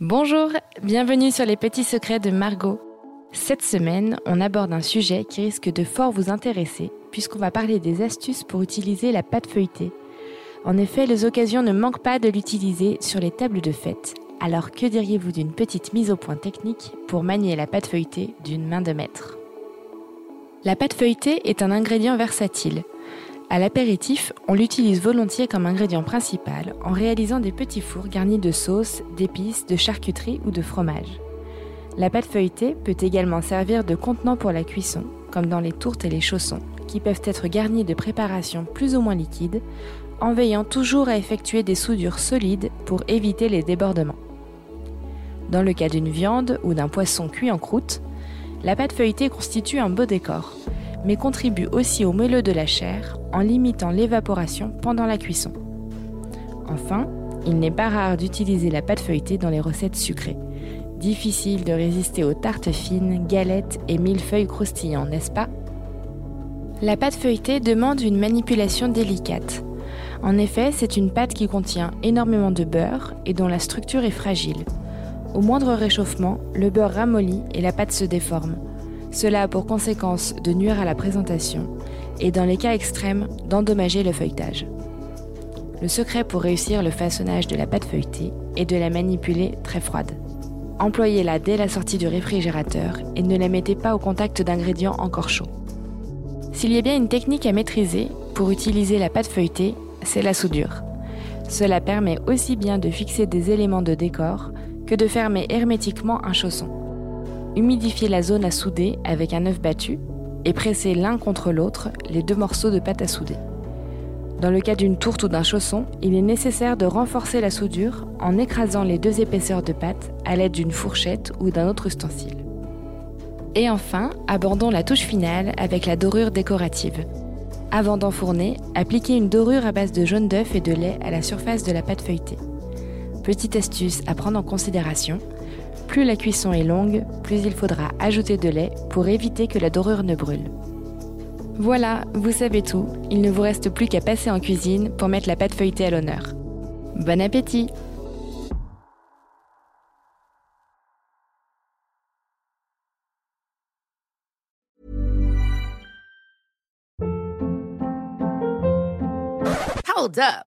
Bonjour, bienvenue sur les petits secrets de Margot. Cette semaine, on aborde un sujet qui risque de fort vous intéresser puisqu'on va parler des astuces pour utiliser la pâte feuilletée. En effet, les occasions ne manquent pas de l'utiliser sur les tables de fête. Alors que diriez-vous d'une petite mise au point technique pour manier la pâte feuilletée d'une main de maître? La pâte feuilletée est un ingrédient versatile. À l'apéritif, on l'utilise volontiers comme ingrédient principal en réalisant des petits fours garnis de sauces, d'épices, de charcuterie ou de fromage. La pâte feuilletée peut également servir de contenant pour la cuisson, comme dans les tourtes et les chaussons, qui peuvent être garnis de préparations plus ou moins liquides, en veillant toujours à effectuer des soudures solides pour éviter les débordements. Dans le cas d'une viande ou d'un poisson cuit en croûte, la pâte feuilletée constitue un beau décor, mais contribue aussi au moelleux de la chair en limitant l'évaporation pendant la cuisson. Enfin, il n'est pas rare d'utiliser la pâte feuilletée dans les recettes sucrées. Difficile de résister aux tartes fines, galettes et millefeuilles croustillants, n'est-ce pas? La pâte feuilletée demande une manipulation délicate. En effet, c'est une pâte qui contient énormément de beurre et dont la structure est fragile. Au moindre réchauffement, le beurre ramollit et la pâte se déforme. Cela a pour conséquence de nuire à la présentation et, dans les cas extrêmes, d'endommager le feuilletage. Le secret pour réussir le façonnage de la pâte feuilletée est de la manipuler très froide. Employez-la dès la sortie du réfrigérateur et ne la mettez pas au contact d'ingrédients encore chauds. S'il y a bien une technique à maîtriser pour utiliser la pâte feuilletée, c'est la soudure. Cela permet aussi bien de fixer des éléments de décor que de fermer hermétiquement un chausson. Humidifiez la zone à souder avec un œuf battu et pressez l'un contre l'autre les deux morceaux de pâte à souder. Dans le cas d'une tourte ou d'un chausson, il est nécessaire de renforcer la soudure en écrasant les deux épaisseurs de pâte à l'aide d'une fourchette ou d'un autre ustensile. Et enfin, abordons la touche finale avec la dorure décorative. Avant d'enfourner, appliquez une dorure à base de jaune d'œuf et de lait à la surface de la pâte feuilletée. Petite astuce à prendre en considération, plus la cuisson est longue, plus il faudra ajouter de lait pour éviter que la dorure ne brûle. Voilà, vous savez tout, il ne vous reste plus qu'à passer en cuisine pour mettre la pâte feuilletée à l'honneur. Bon appétit Hold up.